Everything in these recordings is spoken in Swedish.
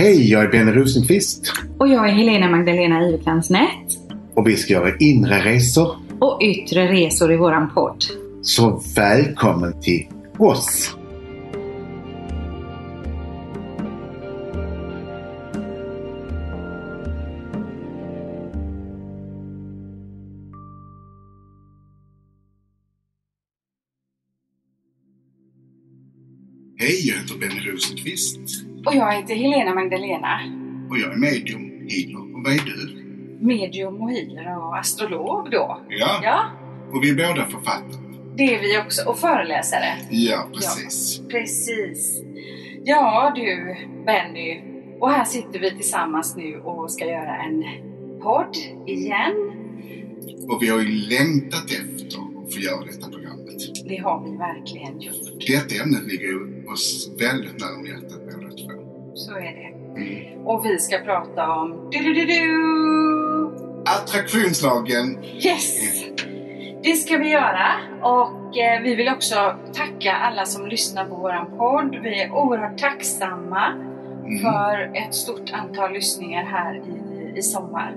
Hej, jag är Benny Rosenqvist Och jag är Helena Magdalena Ivekrans Nätt. och vi ska göra inre resor. Och yttre resor i våran podd. Så välkommen till oss! Hej, jag heter Benny Rosenqvist Och jag heter Helena Magdalena. och jag är medium, healer och vad är du? Medium och healer och astrolog då. Ja, Ja, och vi är båda författare. det är vi också. Och föreläsare. Ja, precis. Precis. Ja du, Benny. Och här sitter vi tillsammans nu och ska göra en podd igen. Och vi har ju längtat efter att få göra detta programmet. Det har vi verkligen gjort. Detta ämnet ligger ju oss väldigt nära om hjärtat. Så är det. Och vi ska prata om du-du-du-du! Attraktionslagen! Yes! Det ska vi göra och eh, vi vill också tacka alla som lyssnar på våran podd. Vi är oerhört tacksamma Mm. för ett stort antal lyssningar här i, i sommar.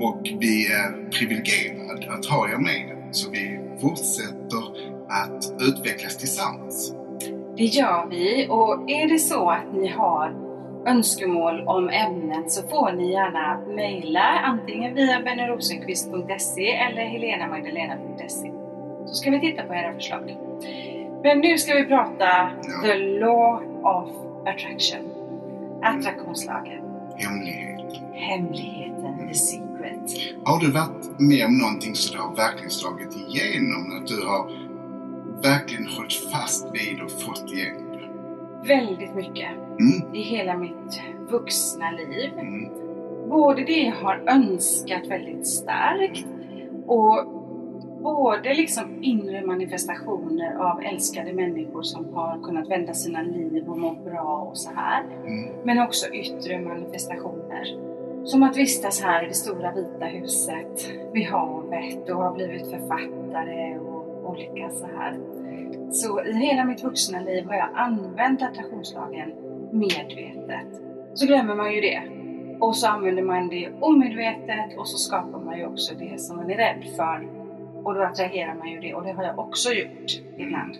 Och vi är privilegierade att ha er med. Så vi fortsätter att utvecklas tillsammans. Det gör vi och är det så att ni har önskemål om ämnen så får ni gärna mejla antingen via bennerosenqvist.se eller helenamagdalena.se så ska vi titta på era förslag. Men nu ska vi prata the law of attraction. Attraktionslagen. Hemligheten. Hemligheten, the secret. Har du varit med om någonting så det har verkligen slagit igenom? Att du har verkligen hållit fast vid och fått igenom det? Väldigt mycket Mm. i hela mitt vuxna liv. Mm. både det jag har önskat väldigt starkt och både liksom inre manifestationer av älskade människor som har kunnat vända sina liv och må bra och så här. Mm. Men också yttre manifestationer. Som att vistas här i det stora vita huset vid havet och ha blivit författare och olika så här. Så i hela mitt vuxna liv har jag använt attraktionslagen medvetet. Så glömmer man ju det. Och så använder man det omedvetet och så skapar man ju också det som man är rädd för. Och då attraherar man ju det och det har jag också gjort ibland.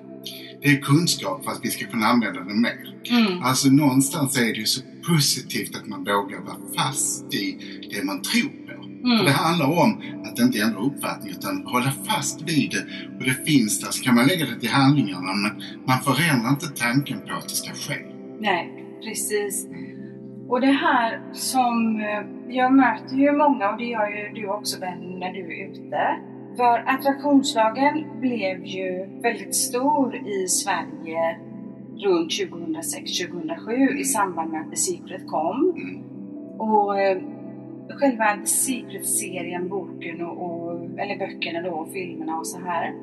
Det är kunskap för att vi ska kunna använda den mer. Mm. Alltså någonstans är det ju så positivt att man vågar vara fast i det man tror på. För det Mm. handlar om att inte ändra uppfattning utan hålla fast vid det. Och det finns där, så kan man lägga det till handlingarna men man förändrar inte tanken på att det ska ske. Nej, precis. Och det här som eh, jag möter ju många och det gör ju du också Ben när du är ute. För attraktionslagen blev ju väldigt stor i Sverige runt 2006-2007 i samband med att The Secret kom. Och eh, själva The Secret-serien, boken och, och, eller böckerna då och filmerna och så här.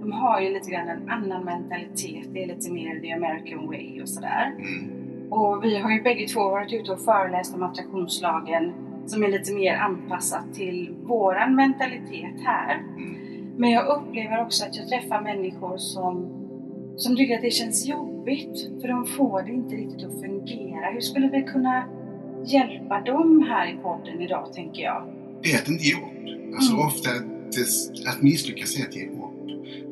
De har ju lite grann en annan mentalitet. Det är lite mer the American way och sådär. Mm. Och vi har ju bägge två varit ute och föreläst om attraktionslagen som är lite mer anpassat till våran mentalitet här. Mm. Men jag upplever också att jag träffar människor som, som tycker att det känns jobbigt för de får det inte riktigt att fungera. Hur skulle vi kunna hjälpa dem här i podden idag tänker jag? Det är att inte ge upp. Alltså Mm. ofta det, att misslyckas är att ge upp.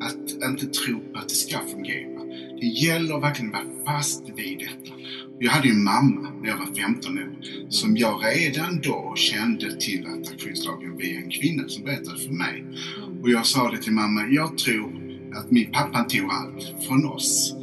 Att inte tro på att det ska fungera. Det gäller verkligen att vara fast vid detta. Jag hade ju en mamma när jag var 15 år som jag redan då kände till attraktionslagen via en kvinna som berättade för mig. Och jag sa det till mamma, jag tror att min pappa tog allt från oss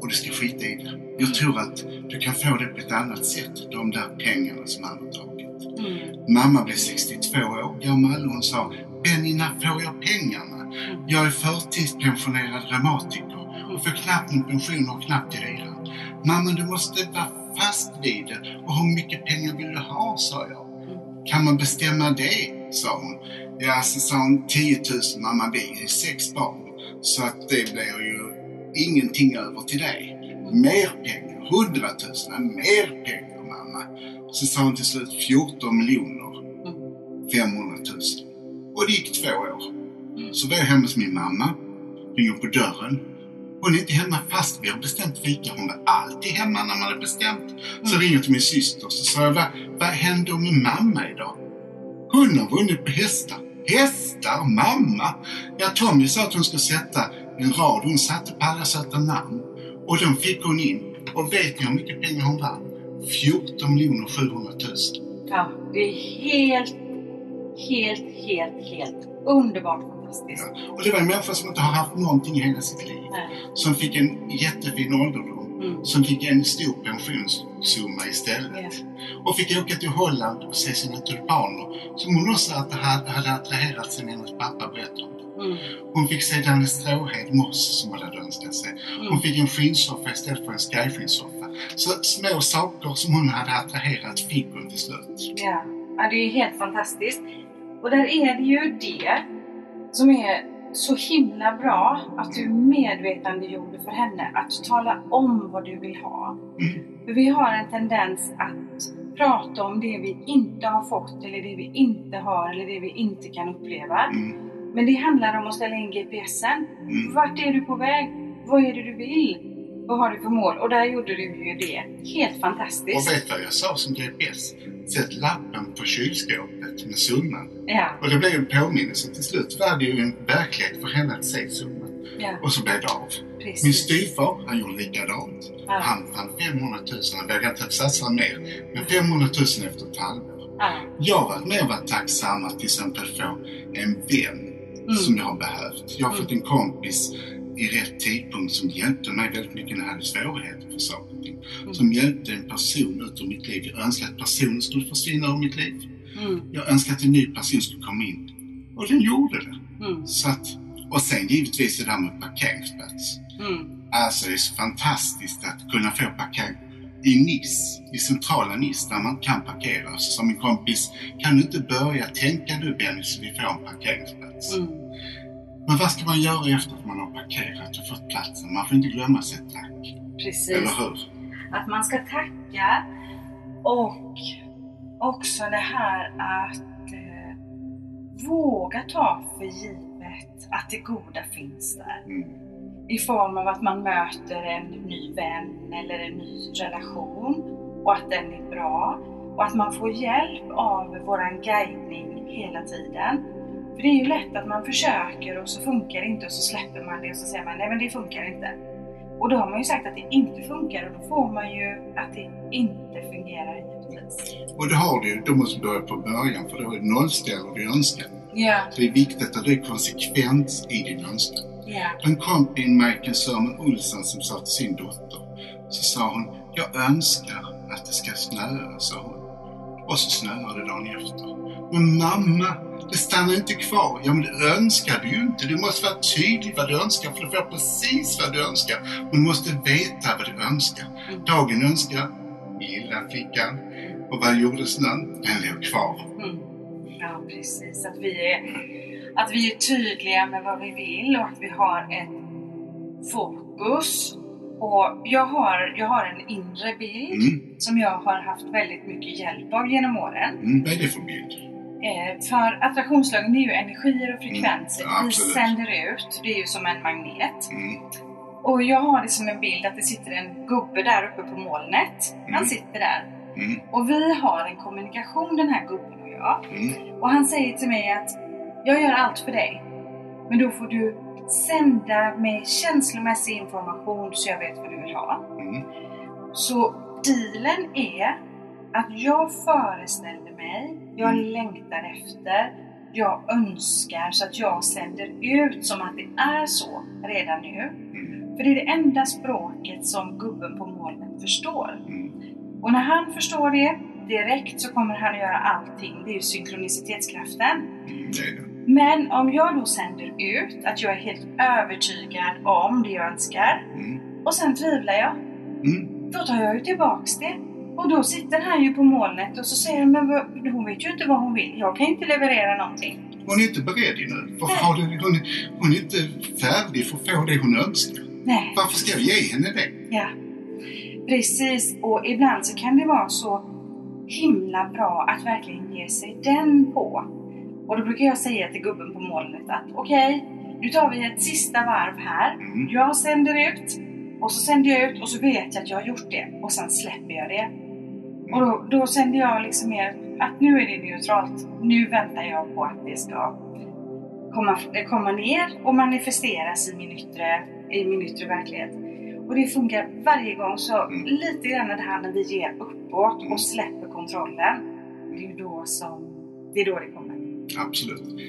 och du ska skita i det. Jag tror att du kan få det på ett annat sätt, de där pengarna som han har tagit. Mm. Mamma blev 62 år gammal och hon sa Benny, när får jag pengarna? Jag är förtidspensionerad reumatiker och får knappt min pension och knappt till hyra. Mamma, du måste vara fast vid det. Och hur mycket pengar vill du ha? sa jag. Kan man bestämma det? sa hon. Ja, så sa hon 10 000 mamma, vi är sex barn. Så att det blir ju ingenting över till dig. Mer pengar, 100 000, mer pengar mamma. Så sa hon till slut 14 miljoner 500 000. Och det gick två år. Så var jag hemma hos min mamma, ringer på dörren Hon är inte hemma fast vi har bestämt fika. Hon var alltid hemma när man hade bestämt. Så ringer jag till min syster så sa jag, vad, vad händer med mamma idag? Hon har vunnit på hästar. Hästar? Mamma? Ja, Tommy sa att hon skulle sätta en rad. Hon satte på alla söta namn. Och de fick hon in. Och vet ni hur mycket pengar hon vann? 14 miljoner 700 000. Ja, det är helt, helt, helt, helt underbart fantastiskt. Ja. Och det var en människa som inte har haft någonting i hela sitt liv. Nej. Som fick en jättefin ålderdom. Mm. Som fick en stor pensionssumma istället. Och fick åka till Holland och se sina tulpaner. Som hon också hade, hade attraherat sen hennes pappa berättade om. Mm. Hon fick se Danne Stråhed moss som hon hade önskat sig. Hon Mm. fick en skinnsoffa istället för en skyskinnssoffa. Så små saker som hon hade attraherat fick hon till slut. Ja. ja, det är ju helt fantastiskt. Och där är det ju det som är så himla bra att du medvetandegjorde för henne att tala om vad du vill ha. Mm. För vi har en tendens att prata om det vi inte har fått eller det vi inte har eller det vi inte kan uppleva. Mm. Men det handlar om att ställa in GPSen. Mm. Vart är du på väg? Vad är det du vill? Vad har du för mål? Och där gjorde du ju det. Helt Och fantastiskt. vet vad jag sa som GPS? Sätt lappen på kylskåpet med summan. Ja, Och det blev en påminnelse. Till slut var det ju en verklighet för henne att se summan. ja, Och så blev det av. Min precis. styvfar, han gjorde likadant. Ja. Han fann 500 000. Han vågade inte satsa mer. Men 500 000 efter ett halvår. Ja. Jag har varit med och varit tacksam att till exempel få en vän Mm. som jag har behövt. Jag har fått en kompis i rätt tidpunkt som hjälpte mig väldigt mycket när jag hade svårigheter för saker och ting. Mm. Som hjälpte en person ut ur mitt liv. Jag önskade att personen skulle försvinna ur mitt liv. Mm. Jag önskade att en ny person skulle komma in. Och den gjorde det. Mm. Så att, och sen givetvis det där med parkeringsplats. Mm. Alltså det är så fantastiskt att kunna få parkering i Nice, i centrala Nice, där man kan parkera. Så sa min kompis, kan du inte börja tänka nu Benny så vi får en parkeringsplats? Men vad ska man göra efter att man har parkerat och fått platsen? Man får inte glömma sig tack. Precis. Eller hur? Att man ska tacka och också det här att eh, våga ta för givet att det goda finns där. Mm. I form av att man möter en ny vän eller en ny relation och att den är bra. Och att man får hjälp av våran guidning hela tiden. Det är ju lätt att man försöker och så funkar det inte och så släpper man det och så säger man nej men det funkar inte. Och då har man ju sagt att det inte funkar och då får man ju att det inte fungerar givetvis. Och det har du då måste du börja på början för då nollställer du önskar. Ja, Så det är viktigt att du är konsekvent i din önskan. ja, En kompis, Majken Sörman Olsson, som sa till sin dotter, så sa hon, jag önskar att det ska snöa, sa hon. Och så snöade det dagen efter. Men mamma, det stannar inte kvar. Ja, men det önskar du ju inte. Du måste vara tydlig vad du önskar, för du får precis vad du önskar. Du måste veta vad du önskar. Mm. Dagen önskar, gilla flickan. Och vad gjorde snön? Den låg kvar. mm. ja precis. Att vi, är, att vi är tydliga med vad vi vill och att vi har ett fokus. Och jag har, jag har en inre bild Mm. som jag har haft väldigt mycket hjälp av genom åren. Mm. Vad är det för bild? Eh, för attraktionslagen är ju energier och frekvenser. Mm, ja, vi sänder ut, det är ju som en magnet. Mm. Och jag har det som en bild att det sitter en gubbe där uppe på molnet. Han Mm. sitter där. Mm. Och vi har en kommunikation den här gubben och jag. Mm. Och han säger till mig att jag gör allt för dig. Men då får du sända mig känslomässig information så jag vet vad du vill ha. Mm. Så dealen är att jag föreställer mig, jag längtar efter, jag önskar så att jag sänder ut som att det är så redan nu. Mm. För det är det enda språket som gubben på molnet förstår. Mm. Och när han förstår det direkt så kommer han att göra allting. Det är ju synkronicitetskraften. Mm. Men om jag då sänder ut att jag är helt övertygad om det jag önskar och sen tvivlar jag, då tar jag ju tillbaks det. Och då sitter han ju på molnet och så säger han, men hon vet ju inte vad hon vill. Jag kan inte leverera någonting. Hon är inte beredd nu. För har du, hon, hon är inte färdig för att få det hon önskar. Nej. Varför ska jag ge henne det? Ja, precis. Och ibland så kan det vara så himla bra att verkligen ge sig den på. Och då brukar jag säga till gubben på molnet att okej, nu tar vi ett sista varv här. Mm. Jag sänder ut och så sänder jag ut och så vet jag att jag har gjort det och sen släpper jag det. Och då, då sänder jag liksom mer att nu är det neutralt. Nu väntar jag på att det ska komma, komma ner och manifesteras i min yttre, i min yttre verklighet. Och det funkar varje gång. Så Mm. lite grann det här när vi ger uppåt Mm. och släpper kontrollen. Det är då som det är då det kommer. Absolut.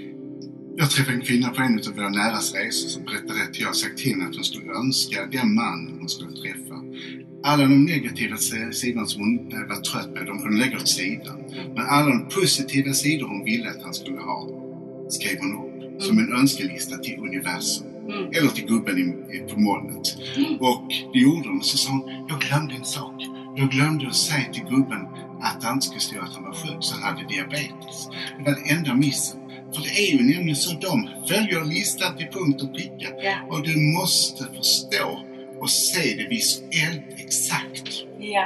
Jag träffade en kvinna på en av våra näras resor som berättade att jag sagt till henne att hon skulle önska den mannen hon skulle träffa. Alla de negativa si- sidorna som hon eh, var trött på, de kunde lägga åt sidan. Men alla de positiva sidor hon ville att han skulle ha, skrev hon upp som en önskelista till universum. Mm. Eller till gubben i, i, på molnet. Mm. Och det gjorde hon. Så sa hon, jag glömde en sak. Jag glömde att säga till gubben att han inte skulle stå att han var sjuk, så han hade diabetes. Det var den enda missen. För det är ju nämligen så, de följer listan till punkt och pricka. Ja. Och du måste förstå och se det visuellt exakt. ja.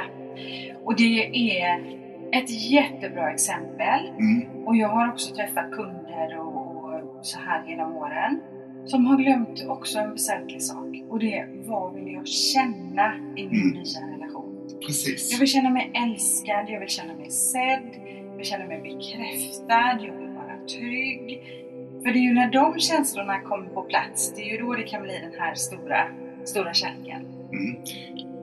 Och det är ett jättebra exempel. Mm. Och jag har också träffat kunder och, och så här genom åren som har glömt också en väsentlig sak. Och det är vad vill jag känna i min Mm. nya relation? Precis. Jag vill känna mig älskad, jag vill känna mig sedd, jag vill känna mig bekräftad, jag vill trygg. För det är ju när de känslorna kommer på plats, det är ju då det kan bli den här stora, stora kärleken. Mm.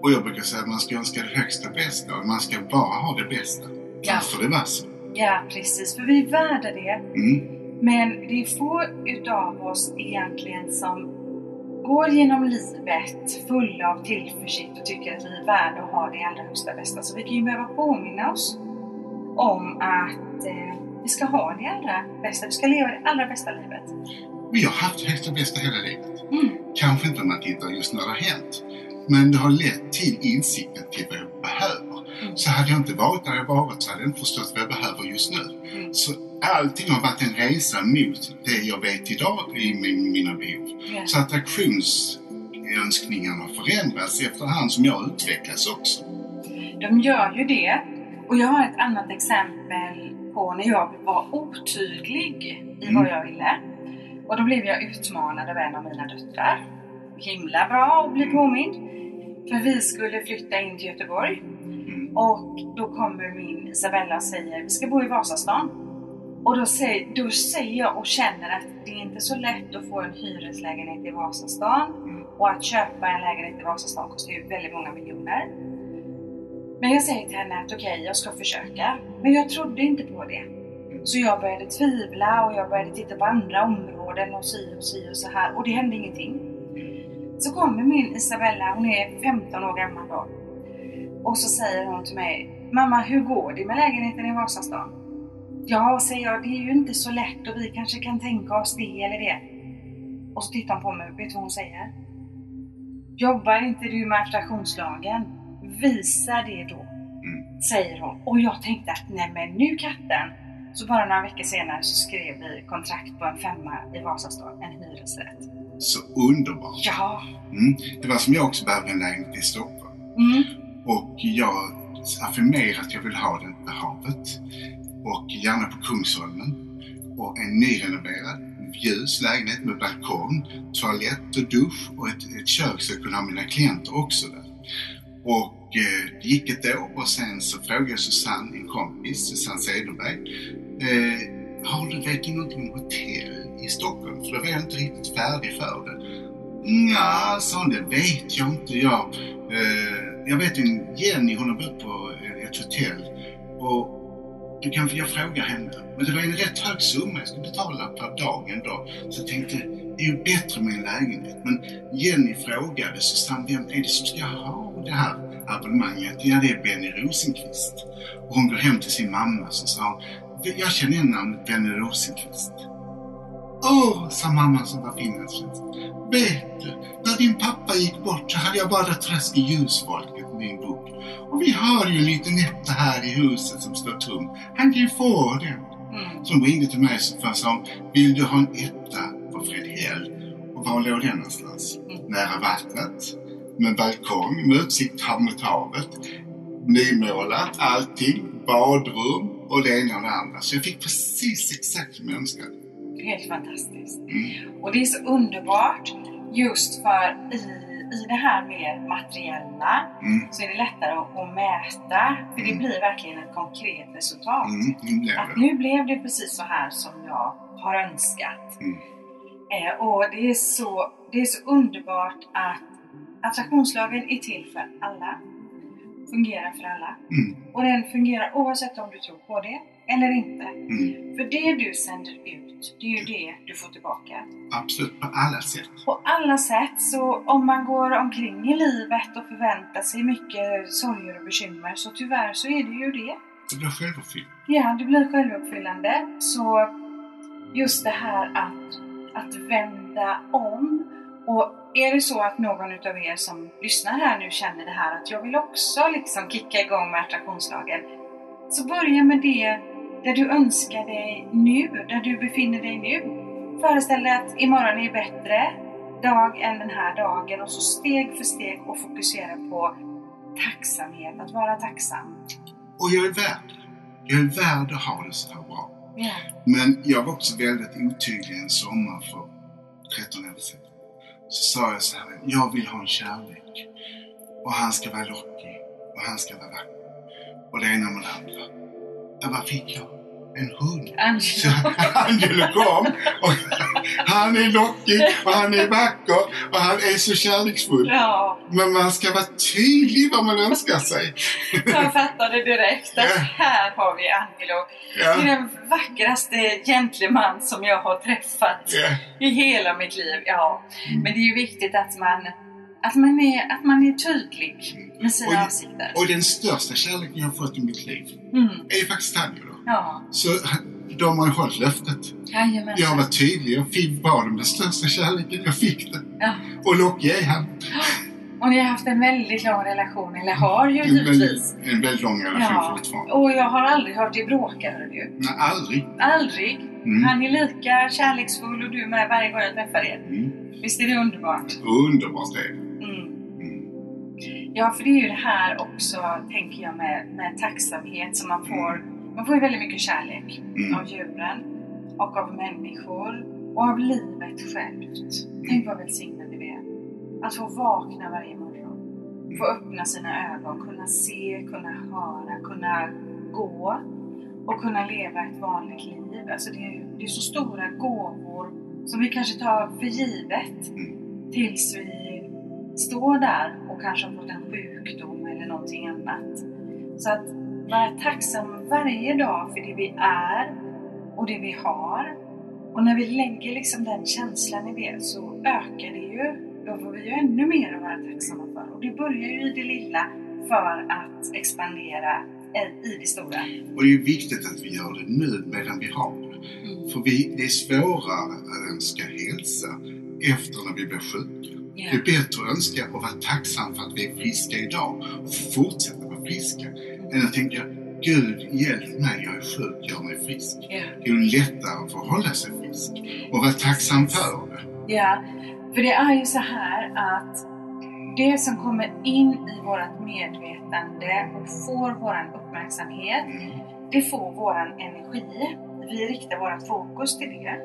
Och jag brukar säga att man ska önska det högsta bästa och man ska bara ha det bästa. Ja. Varför det var så. Ja, precis. För vi är värda det. Mm. Men det är få utav oss egentligen som går genom livet fulla av tillförsikt och tycker att vi är värda att ha det allra högsta bästa. Så vi kan ju behöva påminna oss om att eh, vi ska ha det allra bästa. Vi ska leva det allra bästa livet. Vi har haft högsta bästa hela livet. Mm. Kanske inte om man tittar just när det har hänt. Men det har lett till insikten till vad jag behöver. Mm. Så hade jag inte varit där jag varit så hade jag inte förstått vad jag behöver just nu. Mm. Så allting har varit en resa mot det jag vet idag i min, mina behov. Ja. Så attraktionsönskningarna förändras efterhand som jag utvecklas också. De gör ju det. Och jag har ett annat exempel på när jag var otydlig i Mm. vad jag ville. Och då blev jag utmanad av en av mina döttrar. Himla bra att bli påmind. För vi skulle flytta in till Göteborg. Mm. Och då kommer min Isabella och säger vi ska bo i Vasastan. Och då säger, då säger jag och känner att det är inte så lätt att få en hyreslägenhet i Vasastan. Mm. Och att köpa en lägenhet i Vasastan kostar ju väldigt många miljoner. Men jag säger till henne att okej, jag ska försöka. Men jag trodde inte på det. Så jag började tvivla och jag började titta på andra områden och si och si och så här. Och det hände ingenting. Så kommer min Isabella, hon är 15 år gammal då. Och så säger hon till mig, Mamma hur går det med lägenheten i Vasastan? Ja, säger jag, det är ju inte så lätt och vi kanske kan tänka oss det eller det. Och så tittar hon på mig, vet du vad hon säger? Jobbar inte du med attraktionslagen? Visa det då, Mm. säger hon. Och jag tänkte att nej men nu katten. Så bara några veckor senare så skrev vi kontrakt på en femma i Vasastan, en hyresrätt. Så underbart! Ja! Mm. Det var som jag också behövde en lägenhet i Stockholm. Mm. Och jag affirmerar att jag vill ha den på havet. Och gärna på Kungsholmen. Och en nyrenoverad, ljus lägenhet med balkong, toalett och dusch och ett, ett kök så jag kunde ha mina klienter också där. Och eh, det gick ett år och sen så frågade jag Susanne, en kompis, Susanne Cederberg. Eh, har du, vet du någonting om hotell i Stockholm? För då var jag inte riktigt färdig för det. Nja, sa hon, det vet jag inte. Jag, eh, jag vet en Jenny, hon har bott på ett hotell. Och du kan, jag frågar henne. Men det var en rätt hög summa jag skulle betala per dag ändå. Så jag tänkte, det är ju bättre med en lägenhet. Men Jenny frågade Susanne, vem är det som ska ha det här abonnemanget? Ja, det är Benny Rosenqvist. Och hon går hem till sin mamma så sa hon, jag känner igen namnet Benny Rosenqvist. Åh, sa mamman som var finlandssvensk. Vet du, när din pappa gick bort så hade jag bara Träsk i ljusfolket min bok. Och vi har ju en liten etta här i huset som står tom. Han kan ju få den. Mm. Hon ringde till mig och sa, vill du ha en etta på Fredhäll? Och var låg den någonstans? Mm. Nära vattnet. Med balkong, med utsikt mot havet. Nymålat, allting. Badrum och det ena och det andra. Så jag fick precis exakt som jag önskade. Helt fantastiskt. Mm. Och det är så underbart just för i, i det här mer materiella Mm. så är det lättare att, mäta. För det Mm. blir verkligen ett konkret resultat. Mm. Nu blev Att det. nu blev det precis så här som jag har önskat. Mm. Eh, och det är, så, det är så underbart att attraktionslagen är till för alla. Fungerar för alla. Mm. Och den fungerar oavsett om du tror på det eller inte. Mm. För det du sänder ut, det är ju det du får tillbaka. Absolut, på alla sätt. På alla sätt, så om man går omkring i livet och förväntar sig mycket sorger och bekymmer, så tyvärr så är det ju det. Det blir självuppfyllt. Ja, det blir självuppfyllande. Så just det här att, att vända om. Och är det så att någon utav er som lyssnar här nu känner det här att jag vill också liksom kicka igång med attraktionslagen. Så börja med det där du önskar dig nu, där du befinner dig nu. Föreställ dig att imorgon är bättre dag än den här dagen och så steg för steg och fokusera på tacksamhet, att vara tacksam. Och jag är värd. Jag är värd att ha det så här bra. Ja. Men jag var också väldigt otydlig en sommar för 13 år sedan. Så sa jag så här, jag vill ha en kärlek. Och han ska vara lockig. Och han ska vara vacker. Och det ena med det andra. Ja, vad fick jag? En hund. Så Angelo. Angelo kom och han är lockig och han är vacker och han är så kärleksfull. Ja, Men man ska vara tydlig vad man önskar sig. jag fattade direkt att Ja. här har vi Angelo. Det är Ja, den vackraste gentleman som jag har träffat ja. i hela mitt liv. Ja, Mm. men det är ju viktigt att man, att man, är, att man är tydlig med Och sina det- avsikter. Och den största kärleken jag har fått i mitt liv Mm. är faktiskt Angelo. Ja, Så de har ju hållit löftet. jajamensan. Jag var tydlig. Jag fick om den största kärleken. Jag fick det. Ja. Och lockig är han. Och ni har haft en väldigt lång relation, eller har ju En givetvis. väldigt, en väldigt lång relation Ja, fortfarande. och jag har aldrig hört dig bråka, du. Nej, aldrig. Aldrig. Mm. Han är lika kärleksfull och du med varje gång jag träffar er. Mm. Visst är det underbart? Underbart är det. Mm. Mm. Ja, för det är ju det här också, tänker jag, med, med tacksamhet som man får. Man får ju väldigt mycket kärlek Mm. av djuren och av människor och av livet självt. Tänk vad välsignade vi är. Att få vakna varje morgon. Få öppna sina ögon, kunna se, kunna höra, kunna gå och kunna leva ett vanligt liv. Alltså det är, det är så stora gåvor som vi kanske tar för givet Mm. tills vi står där och kanske har fått en sjukdom eller någonting annat. Så att vara tacksam varje dag för det vi är och det vi har. Och när vi lägger liksom den känslan i det så ökar det ju. Då får vi ju ännu mer att vara tacksamma för. Och det börjar ju i det lilla för att expandera i- det stora. Och det är viktigt att vi gör det nu medan vi har det. För vi, det är svårare att önska hälsa efter när vi blir sjuka. Det är bättre att önska och vara tacksam för att vi är friska idag och fortsätta vara friska. Än att tänka, Gud hjälp mig, jag är sjuk, gör mig frisk. Ja. Det är ju lättare att förhålla sig frisk och vara tacksam för det. Ja, för det är ju så här att det som kommer in i vårt medvetande och får vår uppmärksamhet, Mm. det får vår energi. Vi riktar vårt fokus till det.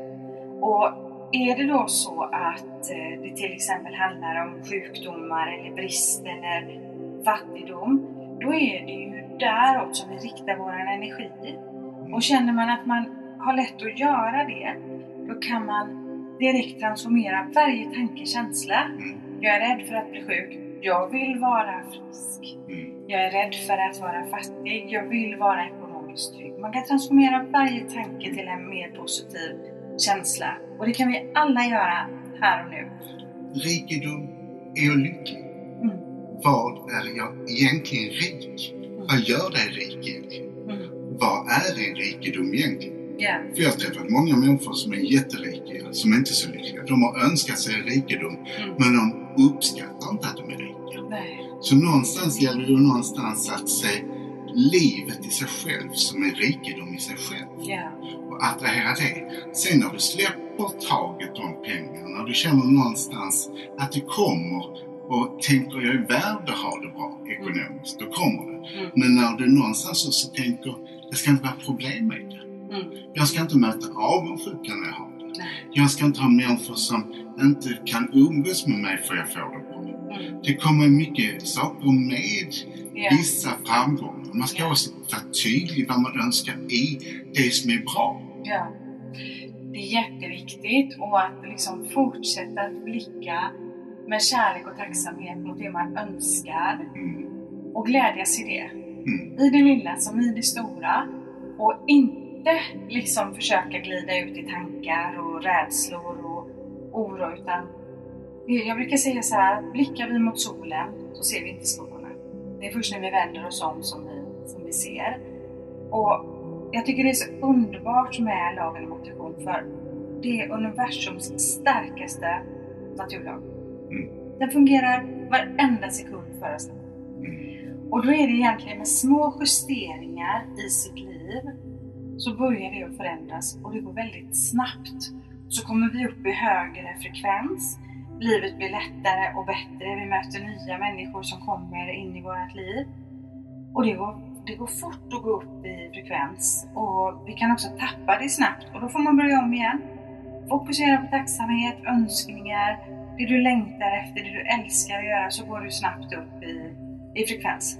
Och är det då så att eh, det till exempel handlar om sjukdomar eller brist eller fattigdom, då är det ju däråt som vi riktar vår energi. Och känner man att man har lätt att göra det, då kan man direkt transformera varje tanke, känsla. Mm. Jag är rädd för att bli sjuk. Jag vill vara frisk. Mm. Jag är rädd för att vara fattig. Jag vill vara ekonomiskt trygg. Man kan transformera varje tanke till en mer positiv känsla. Och det kan vi alla göra här och nu. Rikedom är jag lycklig. Mm. Vad är jag egentligen rik? Vad gör dig rik egentligen? Mm. Vad är en rikedom egentligen? Ja. För jag har träffat många människor som är jätterika, som inte är så lyckliga. De har önskat sig rikedom, Mm. men de uppskattar inte att de är rika. Nej. Så någonstans gäller det någonstans att se livet i sig själv som en rikedom i sig själv. Ja. Och attrahera det. Sen när du släpper taget om pengar, när du känner någonstans att det kommer och tänker jag är värd att ha det bra ekonomiskt, då kommer det. Mm. Men när du någonstans också tänker, det ska inte vara problem med det. Mm. Jag ska inte möta avundsjuka när jag har det. Nej. Jag ska inte ha människor som inte kan umgås med mig för jag får det bra. Mm. Det kommer mycket saker med Ja. vissa framgångar. Man ska också vara tydlig vad man önskar i det som är bra. Ja. Det är jätteviktigt och att liksom fortsätta att blicka med kärlek och tacksamhet mot det man önskar Mm. och glädjas i det. Mm. I det lilla som i det stora. Och inte liksom försöka glida ut i tankar och rädslor och oro utan jag brukar säga så här, blickar vi mot solen så ser vi inte skuggorna. Det är först när vi vänder oss om som vi, som vi ser. Och jag tycker det är så underbart med lagen om attraktion för det är universums starkaste naturlag. Mm. Den fungerar varenda sekund för oss. Mm. Och då är det egentligen med små justeringar i sitt liv så börjar det att förändras och det går väldigt snabbt. Så kommer vi upp i högre frekvens, livet blir lättare och bättre, vi möter nya människor som kommer in i vårt liv. Och det går, det går fort att gå upp i frekvens och vi kan också tappa det snabbt och då får man börja om igen. Fokusera på tacksamhet, önskningar, det du längtar efter, det du älskar att göra så går du snabbt upp i, i frekvens.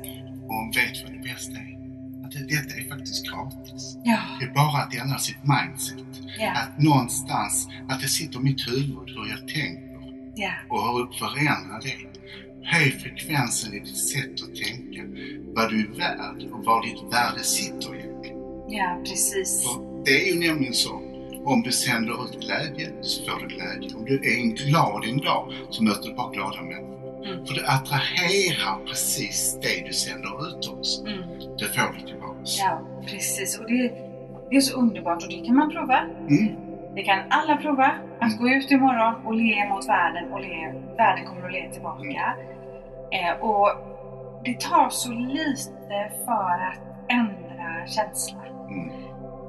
Och vet vad det bästa är? Att det, detta är faktiskt gratis. Ja, Det är bara att ändra sitt mindset. ja, Att någonstans, att det sitter i mitt huvud hur jag tänker ja, och hur förändra det. Höj frekvensen i ditt sätt att tänka. Vad du är värd och var ditt värde sitter egentligen. ja, precis. För det är ju nämligen så. Om du sänder ut glädje så får du glädje. Om du är en glad en dag så möter du bara glada människor. Mm. För det attraherar precis det du sänder ut också. Mm. Det får du tillbaks. Ja, precis. Och det, det är så underbart och det kan man prova. Mm. Det kan alla prova. Att Mm. gå ut imorgon och le mot världen och le, världen kommer att le tillbaka. Eh, och det tar så lite för att ändra känsla. Mm.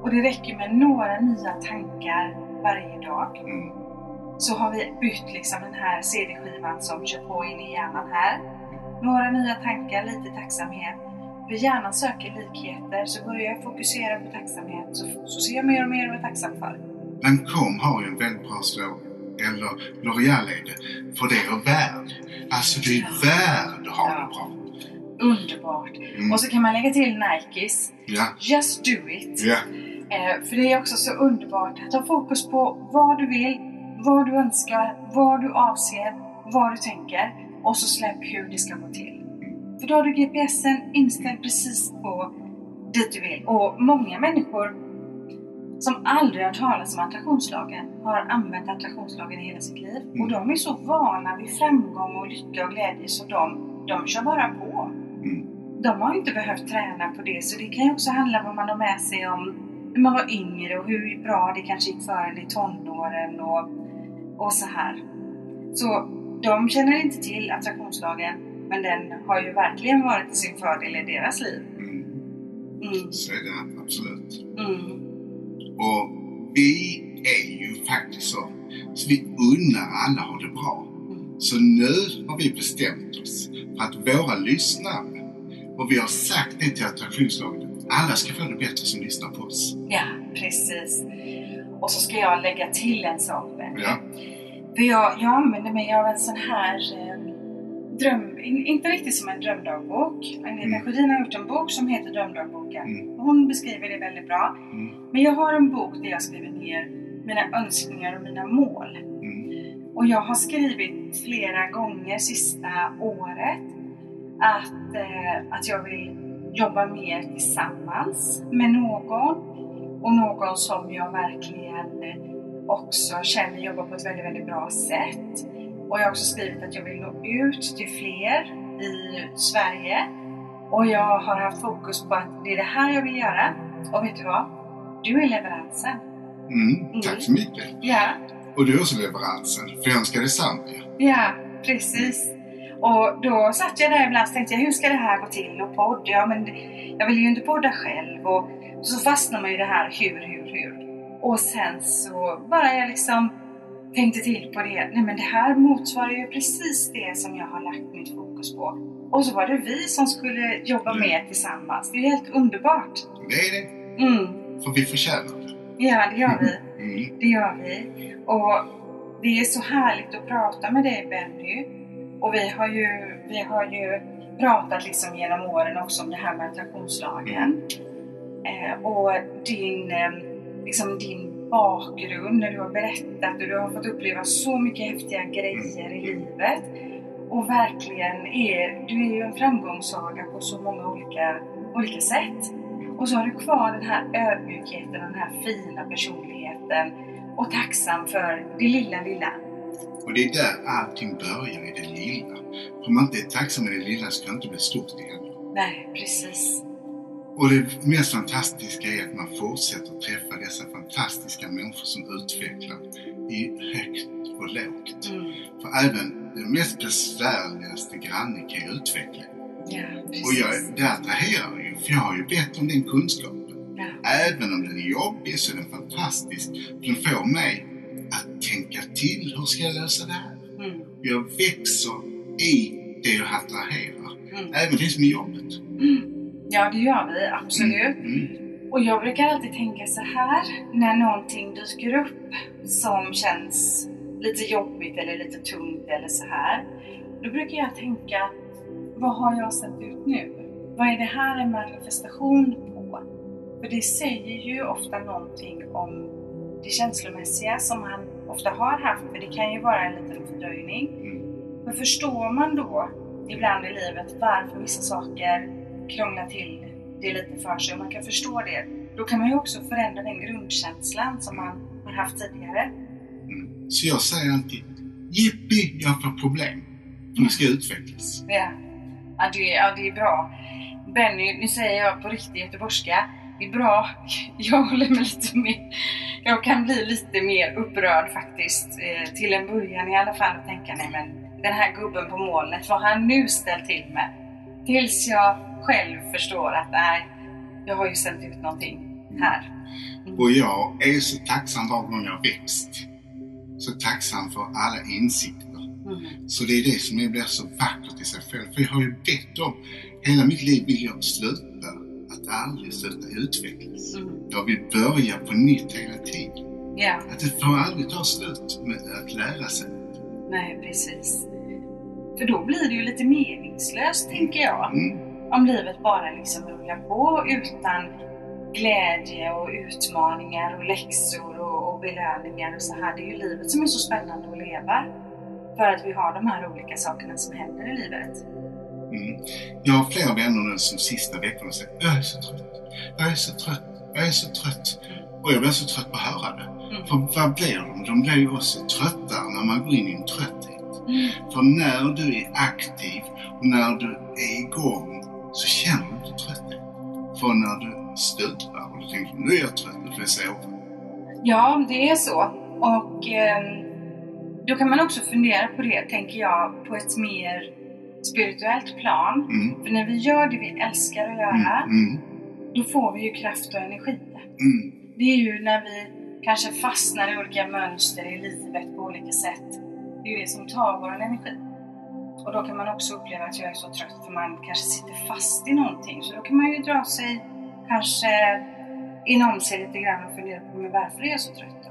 Och det räcker med några nya tankar varje dag. Mm. Så har vi bytt liksom den här CD-skivan som kör på in i hjärnan här. Några nya tankar, lite tacksamhet. För hjärnan söker likheter, så börjar jag fokusera på tacksamhet så, så ser jag mer och mer vad jag är tacksam för. Men KOM har ju en väldigt bra slogan. Eller L'Oreal är det. För det är värd. Alltså du är värd att ha det bra. Underbart! Mm. Och så kan man lägga till Nikes Ja. Just do it! Ja. Eh, för det är också så underbart att ha fokus på vad du vill, vad du önskar, vad du avser, vad du tänker och så släpp hur det ska gå till. För då har du GPSen inställd precis på dit du vill. Och många människor som aldrig har talat om attraktionslagen har använt attraktionslagen i hela sitt liv. Mm. Och de är så vana vid framgång och lycka och glädje så de, de kör bara på. Mm. De har inte behövt träna på det, så det kan ju också handla om vad man har med sig om när man var yngre och hur bra det kanske gick för en i tonåren och, och så här. Så de känner inte till attraktionslagen, men den har ju verkligen varit till sin fördel i deras liv. Mm. Mm, Så är det absolut. Och vi är ju faktiskt så. Så vi unnar alla ha det bra. Så nu har vi bestämt oss för att våra lyssnare, och vi har sagt det till attraktionslagen, alla ska få det bättre som lyssnar på oss. Ja, precis. Och så ska jag lägga till en sak. Ja. För jag, jag använder mig av en sån här eh, dröm... in- Inte riktigt som en drömdagbok. Agneta Mm. Sjödin har gjort en bok som heter Drömdagboken. Mm. Hon beskriver det väldigt bra. Mm. Men jag har en bok där jag skriver ner mina önskningar och mina mål. Mm. Och jag har skrivit flera gånger sista året att, eh, att jag vill jobba mer tillsammans med någon och någon som jag verkligen också känner jobbar på ett väldigt, väldigt bra sätt. Och jag har också skrivit att jag vill nå ut till fler i Sverige. Och jag har haft fokus på att det är det här jag vill göra. Och vet du vad? Du är leveransen. Mm. Tack så mycket. Ja, Och du är också leveransen, för jag önskar detsamma. Ja, precis. Och då satt jag där ibland och tänkte jag, hur ska det här gå till? Och podd, ja men jag vill ju inte podda själv. Och så fastnar man i det här hur, hur, hur. Och sen så bara jag liksom tänkte till på det. Nej men det här motsvarar ju precis det som jag har lagt mitt fokus på. Och så var det vi som skulle jobba Mm. med tillsammans. Det är helt underbart. Det är det. Mm. För vi förtjänar det. Ja, det gör vi. Mm. Det gör vi. Och det är så härligt att prata med dig Benny. Och vi har ju, vi har ju pratat liksom genom åren också om det här med attraktionslagen. Eh, och din, eh, liksom din bakgrund när du har berättat och du har fått uppleva så mycket häftiga grejer i livet. Och verkligen är, du är ju en framgångssaga på så många olika, olika sätt. Och så har du kvar den här ödmjukheten och den här fina personligheten och tacksam för det lilla, lilla. Och det är där allting börjar, i det lilla. Om man inte är tacksam i det lilla så kan det inte bli stort igen. Nej, precis. Och det mest fantastiska är att man fortsätter träffa dessa fantastiska människor som utvecklar i högt och lågt. Mm. För även den mest besvärligaste grannen kan ju utveckla. Ja. Och jag, det attraherar ju, för jag har ju bett om den kunskapen. Ja. Även om den är jobbig så är den fantastisk. Den får mig att tänka till, hur ska jag lösa det här? Mm. Jag växer i det jag attraherar. Mm. Även det som är jobbigt. Mm. Ja, det gör vi absolut. Mm. Och jag brukar alltid tänka så här när någonting dyker upp som känns lite jobbigt eller lite tungt eller så här. Då brukar jag tänka, vad har jag sänt ut nu? Vad är det här en manifestation på? För det säger ju ofta någonting om det känslomässiga som man ofta har haft, för det kan ju vara en liten fördröjning. Mm. Men förstår man då ibland i livet varför vissa saker krånglar till det lite för sig och man kan förstå det, då kan man ju också förändra den grundkänslan som man har haft tidigare. Mm. Så jag säger alltid, jippi, jag får problem. För det ska utvecklas. Ja, ja, det, ja det är bra. Benny, nu säger jag på riktig göteborgska, det är bra. Jag håller mig lite mer, jag kan bli lite mer upprörd faktiskt, eh, till en början i alla fall och tänka nej men den här gubben på molnet, vad har han nu ställt till med? Tills jag själv förstår att nej, jag har ju sänt ut någonting här. Mm. Och jag är så tacksam varje gång jag växt. Så tacksam för alla insikter. Mm. Så det är det som blir så vackert i sig själv. För jag har ju bett om, hela mitt liv vill jag sluta, att aldrig sluta utvecklas. Mm. Jag vill börja på nytt hela tiden. Ja, Att det får aldrig ta slut med att lära sig. nej precis. För då blir det ju lite meningslöst tänker jag. Mm. Om livet bara liksom rullar på utan glädje och utmaningar och läxor och, och belöningar och så här. Det är ju livet som är så spännande att leva. För att vi har de här olika sakerna som händer i livet. Mm. Jag har flera vänner nu som sista veckorna säger jag är så trött, jag är så trött, jag är så trött. Och jag blir så trött på att höra det. Mm. För vad blir de? De blir ju också tröttare när man går in i en trötthet. Mm. För när du är aktiv och när du är igång så känner du inte trötthet. För när du stupar och du tänker nu är jag trött, nu får jag sova. Ja, det är så. Och ehm, då kan man också fundera på det, tänker jag, på ett mer spirituellt plan. Mm. För när vi gör det vi älskar att göra, Mm. Mm. då får vi ju kraft och energi. Mm. Det är ju när vi kanske fastnar i olika mönster i livet på olika sätt. Det är ju det som tar vår energi. Och då kan man också uppleva att jag är så trött för man kanske sitter fast i någonting. Så då kan man ju dra sig kanske inom sig lite grann och fundera på men varför är jag så trött då?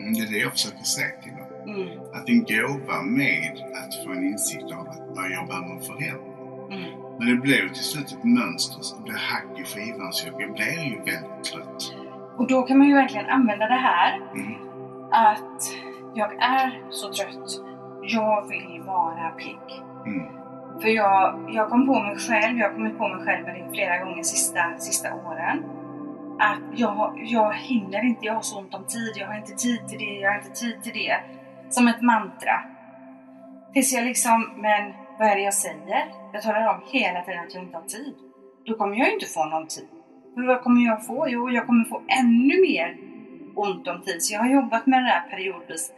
Mm. Det är det jag försöker säga till dem. Mm. Att en gåva med att få en insikt av att vad jag behöver förändra. Mm. Men det ju till slut ett mönster som blir hack i skivan så jag blir ju väldigt trött. Och då kan man ju verkligen använda det här Mm. att jag är så trött. Jag vill vara pigg. Mm. För jag, jag kom på mig själv, jag har kommit på mig själv med det flera gånger sista, sista åren. Att jag, jag hinner inte, jag har så ont om tid, jag har inte tid till det, jag har inte tid till det. Som ett mantra. Tills jag liksom, men vad är det jag säger? Jag talar om hela tiden att jag inte har tid. Då kommer jag ju inte få någon tid. Men vad kommer jag få? Jo, jag kommer få ännu mer ont om tid. Så jag har jobbat med det där periodvis.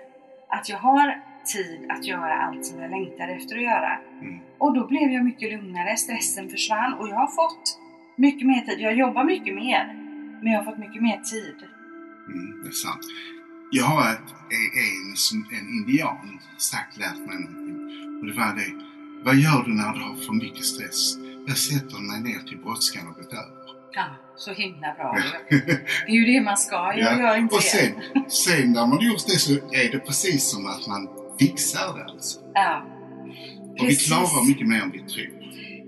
Att jag har tid att göra allt som jag längtar efter att göra. Mm. Och då blev jag mycket lugnare, stressen försvann och jag har fått mycket mer tid. Jag jobbar mycket mer, men jag har fått mycket mer tid. Mm, det är sant. Jag har ett, en, en indian sagt lärt mig någonting. Och det var det. Vad gör du när du har för mycket stress? Jag sätter mig ner till brådskan och gått över. Ja, så himla bra. Det är ju det man ska. Jag Ja, gör inte Och det. sen, sen när man gjort det så är det precis som att man fixar det alltså. Ja. Och vi klarar mycket mer än vi tror.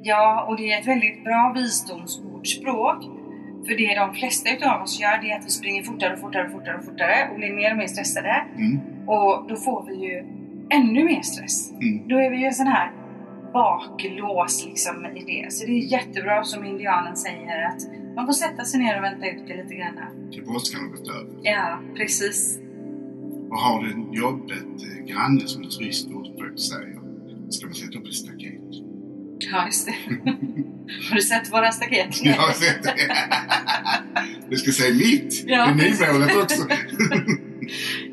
Ja, och det är ett väldigt bra visdomsordspråk. För det de flesta utav oss gör, det är att vi springer fortare och fortare och fortare och fortare och blir mer och mer stressade. Mm. Och då får vi ju ännu mer stress. Mm. Då är vi ju en sån här baklås liksom i det. Så det är jättebra som indianen säger att man får sätta sig ner och vänta ut det lite grann. Till brådskan har gått över. Ja, precis. Och har du en jobbet eh, granne som ett ryskt ordspråk säger, ska man sätta upp ett staket. Ja, just det. Har du sett våra staket? Jag har sett det. Du ska säga mitt! Ja, det nymålet också.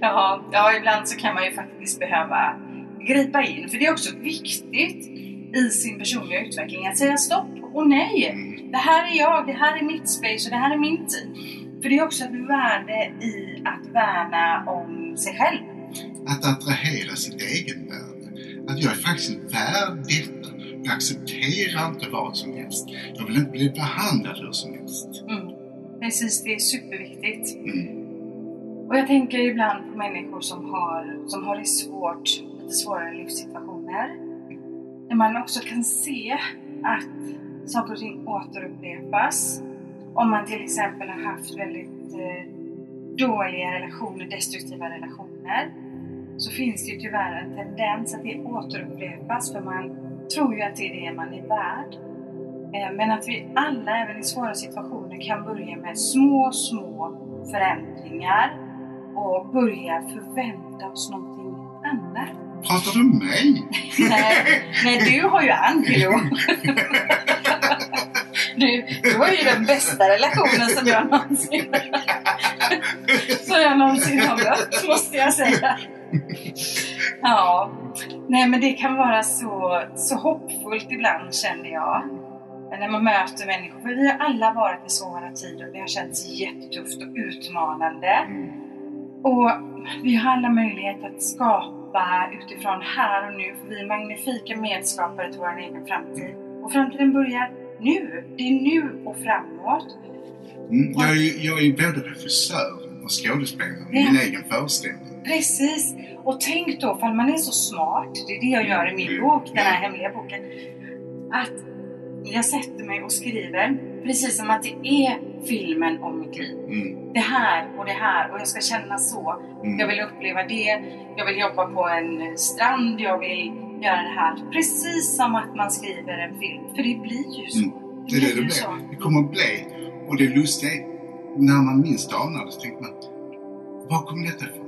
Ja, ja, ibland så kan man ju faktiskt behöva gripa in. För det är också viktigt i sin personliga utveckling att säga stopp och nej. Mm. Det här är jag, det här är mitt space och det här är min tid. För det är också ett värde i att värna om sig själv. Att attrahera sitt egenvärde. Att jag är faktiskt värd detta. Jag accepterar inte vad som helst. Jag vill inte bli behandlad hur som helst. Mm. Precis, det är superviktigt. Mm. Och jag tänker ibland på människor som har, som har det svårt, lite svårare livssituationer. Där man också kan se att saker och ting återupprepas. Om man till exempel har haft väldigt eh, dåliga relationer, destruktiva relationer. Så finns det ju tyvärr en tendens att det återupprepas för man tror ju att det är det man är värd. Eh, Men att vi alla, även i svåra situationer, kan börja med små, små förändringar och börja förvänta oss någonting annat. Pratar du mig? Nej, nej du har ju Angelo. Du, du har ju den bästa relationen som jag någonsin, som jag någonsin har mött, måste jag säga. Ja, nej men det kan vara så, så hoppfullt ibland känner jag. När man möter människor. För vi har alla varit i svåra tider. Det har känts jättetufft och utmanande. Och vi har alla möjlighet att skapa utifrån här och nu. För vi är magnifika medskapare till vår egen framtid. Och framtiden börjar nu. Det är nu och framåt. Mm. Jag, är, jag är både regissör och skådespelare i Ja. min egen föreställning. Precis! Och tänk då, för man är så smart, det är det jag gör i min bok, den här hemliga boken, att jag sätter mig och skriver precis som att det är filmen om mitt liv. Mm. Det här och det här och jag ska känna så. Mm. Jag vill uppleva det, jag vill jobba på en strand, jag vill göra det här. Precis som att man skriver en film, för det blir ju så. Mm. Det är det det så. blir. Det kommer att bli. Och det lustiga är, när man minst anar det så tänker man, var kom detta ifrån?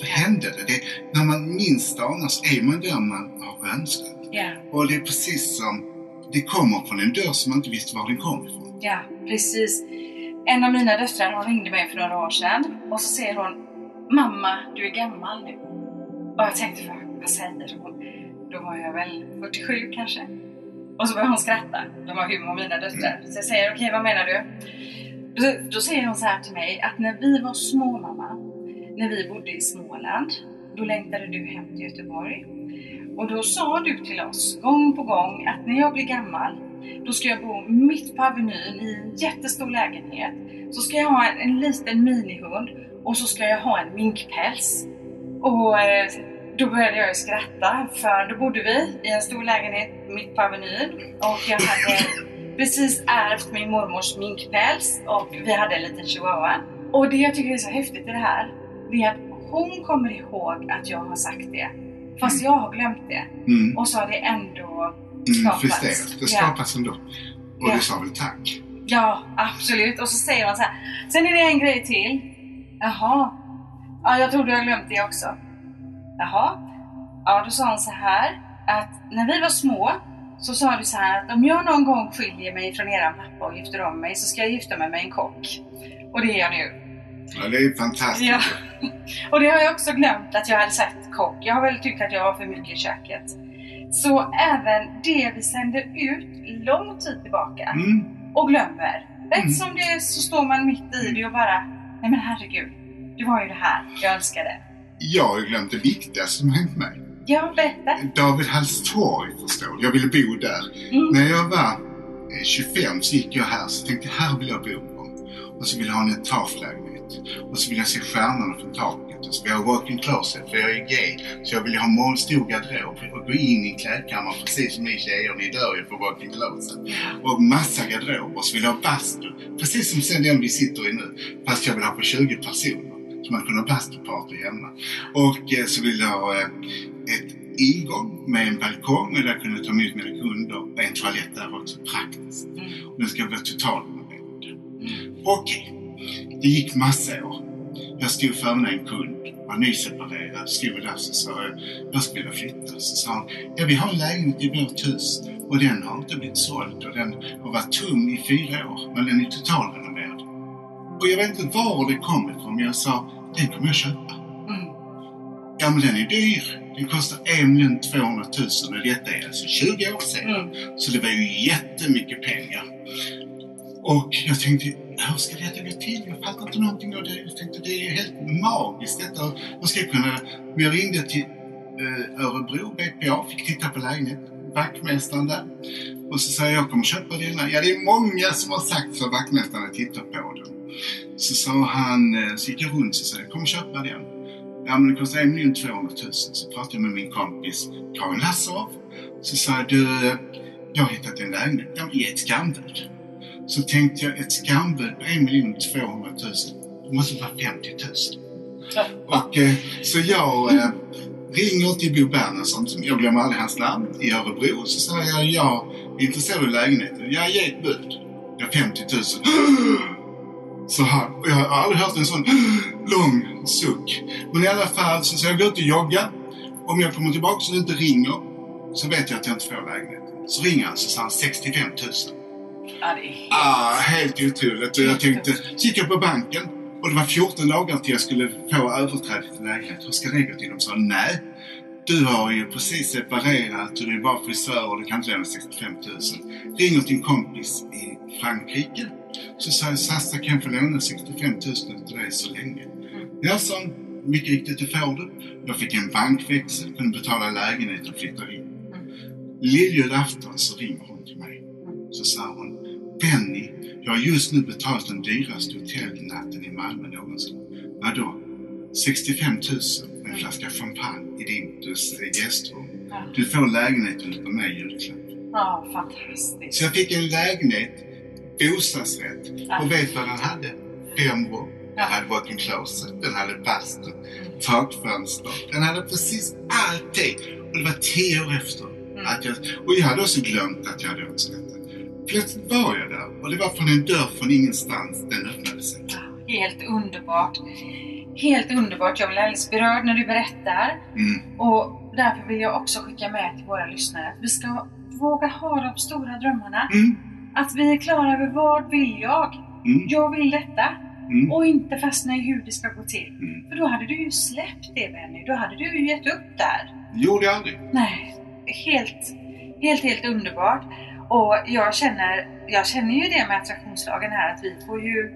Hur hände det? det? När man minst anar så är man där man har önskat. Ja, Och det är precis som, det kommer från en dörr som man inte visste var den kom ifrån. ja, precis. En av mina döttrar hon ringde mig för några år sedan och så säger hon Mamma, du är gammal nu. Och jag tänkte, vad säger hon? Då var jag väl 47 kanske. Och så börjar hon skratta. De har humor mina döttrar. Så jag säger, okej vad menar du? Då, då säger hon så här till mig att när vi var små mamma, när vi bodde i Småland, då längtade du hem till Göteborg. Och då sa du till oss gång på gång att när jag blir gammal, då ska jag bo mitt på Avenyn i en jättestor lägenhet. Så ska jag ha en, en liten minihund och så ska jag ha en minkpäls. Och eh, då började jag ju skratta för då bodde vi i en stor lägenhet mitt på Avenyn och jag hade precis ärvt min mormors minkpäls och vi hade en liten chihuahua. Och det jag tycker är så häftigt i det här, det är att hon kommer ihåg att jag har sagt det. Fast jag har glömt det. Mm. Och så har det ändå Mm, skapats. justerat. Det Ja. skapas ändå. Och Ja. du sa väl tack? Ja, absolut. Och så säger man så här. Sen är det en grej till. Jaha. Ja, jag trodde jag glömt det också. Jaha. Ja, då sa hon så här att när vi var små så sa du så här att om jag någon gång skiljer mig från eran pappa och gifter om mig så ska jag gifta mig med en kock. Och det är jag nu. Ja, det är fantastiskt. Ja. Och det har jag också glömt att jag hade sagt kock. Jag har väl tyckt att jag var för mycket i köket. Så även det vi sände ut lång tid tillbaka Mm. och glömmer. Rätt Mm. som det är så står man mitt i det och bara, nej men herregud, det var ju det här jag önskade. Jag har ju glömt det viktigaste som hänt mig. Ja, berätta. David Halls torg förstår du. Jag ville bo där. Mm. När jag var eh, 25 så gick jag här så tänkte här vill jag bo. Och så vill jag ha en etagelägenhet. Och så vill jag se stjärnorna från taket. Och så vill jag ha walk-in closet för jag är gay. Så jag vill ha en stor garderob och gå in i klädkammaren precis som ni tjejer. Ni dör ju för walk-in closet. Och massa garderober. Och så vill jag ha bastu. Precis som sen den vi sitter i nu. Fast jag vill ha på 20 personer. Så man kan ha bastuparty hemma. Och eh, så vill jag ha eh, ett ingång med en balkong och där kunde jag ta emot mina kunder. Och en toalett där också, praktiskt. Och den ska vara totalrenoverad. Okej, det gick massa år. Jag stod före en kund, var nyseparerad, stod där så sa jag, skulle vilja flytta. Så sa han, ja vi har en lägenhet i vårt hus och den har inte blivit såld och den har varit tom i fyra år, men den är totalrenoverad. Och jag vet inte var det kom ifrån, men jag sa, den kommer jag köpa. Mm. Ja men den är dyr. Den kostar 1 200 000 och detta är alltså 20 år sedan. Mm. Så det var ju jättemycket pengar. Och jag tänkte, hur ska detta gå till? Jag fattar inte någonting av det. Jag tänkte, det är ju helt magiskt detta. Hur ska jag kunna... Men jag ringde till eh, Örebro BPA, fick titta på lägenheten. Vaktmästaren där. Och så säger jag, jag kommer köpa denna. Ja, det är många som har sagt för vaktmästaren att titta på den. Så sa han, eh, så gick jag runt och sa, jag kommer köpa den. Ja, men det kostar 1 200 000. Så pratade jag med min kompis Karin Lassow. Så sa jag, du, jag har hittat en lägenhet. Ja, men ge ett skambud. Så tänkte jag, ett skambud på 1 200 000. Det måste vara 50 000. Och eh, så jag eh, ringer till Bo Bernhardsson, som jag glömmer aldrig hans namn, i Örebro. Och så säger jag, jag är intresserad av lägenheten. Jag ger ett bud. Ja, 50 000. Så han, och jag har aldrig hört en sån lång suck. Men i alla fall så ska jag gå ut och jogga. Om jag kommer tillbaka och inte ringer så vet jag att jag inte får lägenheten. Så ringer han så sa han 65 000. Ja, det är helt... Ah, helt otroligt. Och jag tänkte, så gick jag på banken och det var 14 dagar till jag skulle få överträde till lägenhet. Hur ska det gå till? De sa nej. Du har ju precis separerat och du är bara frisör och du kan inte lämna 65 000. Ringer till en kompis i Frankrike. Så sa jag, Sassa kan jag få låna 65 000 till dig så länge? Ja, sa han. Mycket riktigt, det får du. Jag fick en bankväxel, kunde betala lägenhet och flytta in. Lilljulafton så ringer hon till mig. Så sa hon, Benny, jag har just nu betalat den dyraste hotellnatten i Malmö någonsin. Vadå? 65 000 med en flaska champagne i din gästrum. Ja. Du får lägenheten utav mig i julklapp. Ja, fantastiskt. Så jag fick en lägenhet, bostadsrätt. Ja. Och vet vad den hade? Fem rum. Den hade walk-in closet, den hade bastu, takfönster. Den hade precis allting. Och det var tio år efter. Mm. Att jag, och jag hade också glömt att jag hade önskat det. Plötsligt var jag där och det var från en dörr från ingenstans den öppnade sig. Ja, Helt underbart. Helt underbart. Jag blir alldeles berörd när du berättar. Mm. Och därför vill jag också skicka med till våra lyssnare att vi ska våga ha de stora drömmarna. Mm. Att vi är klara över vad vill jag? Mm. Jag vill detta. Mm. Och inte fastna i hur det ska gå till. Mm. För då hade du ju släppt det Benny. Då hade du ju gett upp där. Gjorde jag aldrig. Nej, helt, helt, helt underbart. Och jag känner, jag känner ju det med attraktionslagen här att vi får ju,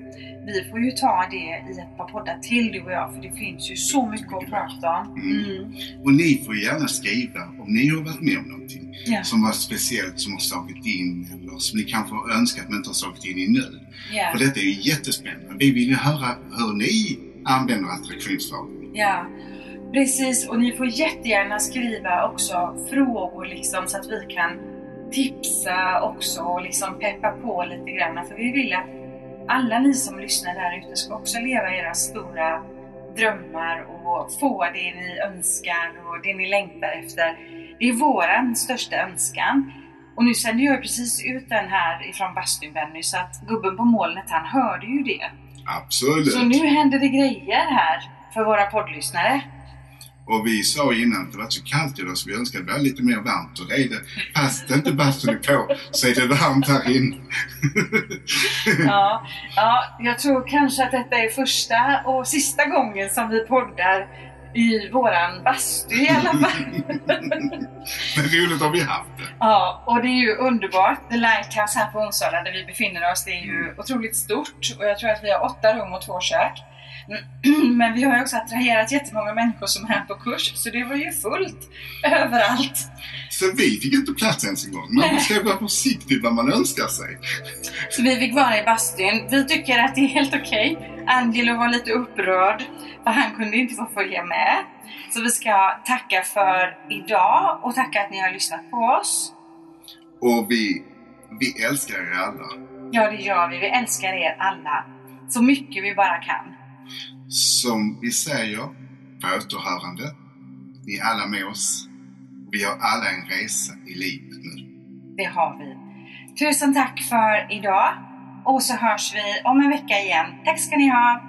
vi får ju ta det i ett par poddar till du och jag för det finns ju så mycket att prata om. Mm. Mm. Och ni får gärna skriva om ni har varit med om någonting Ja, som var speciellt som har slagit in eller som ni kanske har önskat men inte har slagit in i nu. ja, För detta är ju jättespännande. Vi vill ju höra hur ni använder attraktionslagen. ja. Precis, och ni får jättegärna skriva också frågor liksom så att vi kan tipsa också och liksom peppa på lite grann. För vi vill att alla ni som lyssnar där ute ska också leva era stora drömmar och få det ni önskar och det ni längtar efter. Det är våran största önskan. Och nu sänder jag precis ut den här ifrån bastun Benny så att gubben på molnet han hörde ju det. Absolut. Så nu händer det grejer här för våra poddlyssnare. Och vi sa innan att det var så kallt idag så vi önskade det var lite mer varmt. Och det är det. Fast inte bastun är på så är det varmt här inne. Ja, ja, jag tror kanske att detta är första och sista gången som vi poddar i våran bastu i alla fall. Men roligt har vi haft det. Ja, och det är ju underbart. The Lighthouse här på Onsala där vi befinner oss, det är ju otroligt stort och jag tror att vi har åtta rum och två kök. Men vi har ju också attraherat jättemånga människor som är här på kurs så det var ju fullt överallt. Så vi fick inte plats ens en gång. Man ska vara försiktig vad man önskar sig. Så vi fick vara i bastun. Vi tycker att det är helt okej. Angelo var lite upprörd för han kunde inte få följa med. Så vi ska tacka för idag och tacka att ni har lyssnat på oss. Och vi, vi älskar er alla. Ja, det gör vi. Vi älskar er alla. Så mycket vi bara kan. Som vi säger på återhörande. Ni är alla med oss. Vi har alla en resa i livet nu. Det har vi. Tusen tack för idag. Och så hörs vi om en vecka igen. Tack ska ni ha.